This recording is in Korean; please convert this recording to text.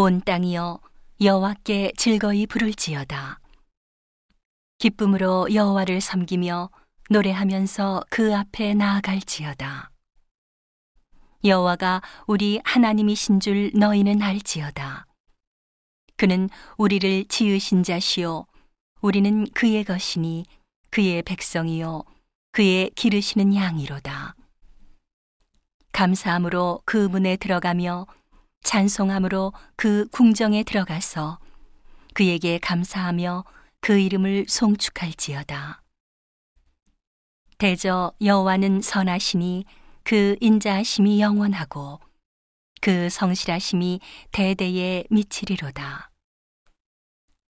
온 땅이여 여호와께 즐거이 부를지어다. 기쁨으로 여호와를 섬기며 노래하면서 그 앞에 나아갈지어다. 여호와가 우리 하나님이신 줄 너희는 알지어다. 그는 우리를 지으신 자시요 우리는 그의 것이니 그의 백성이요 그의 기르시는 양이로다. 감사함으로 그 문에 들어가며 찬송함으로 그 궁정에 들어가서 그에게 감사하며 그 이름을 송축할지어다. 대저 여호와는 선하시니 그 인자하심이 영원하고 그 성실하심이 대대에 미치리로다.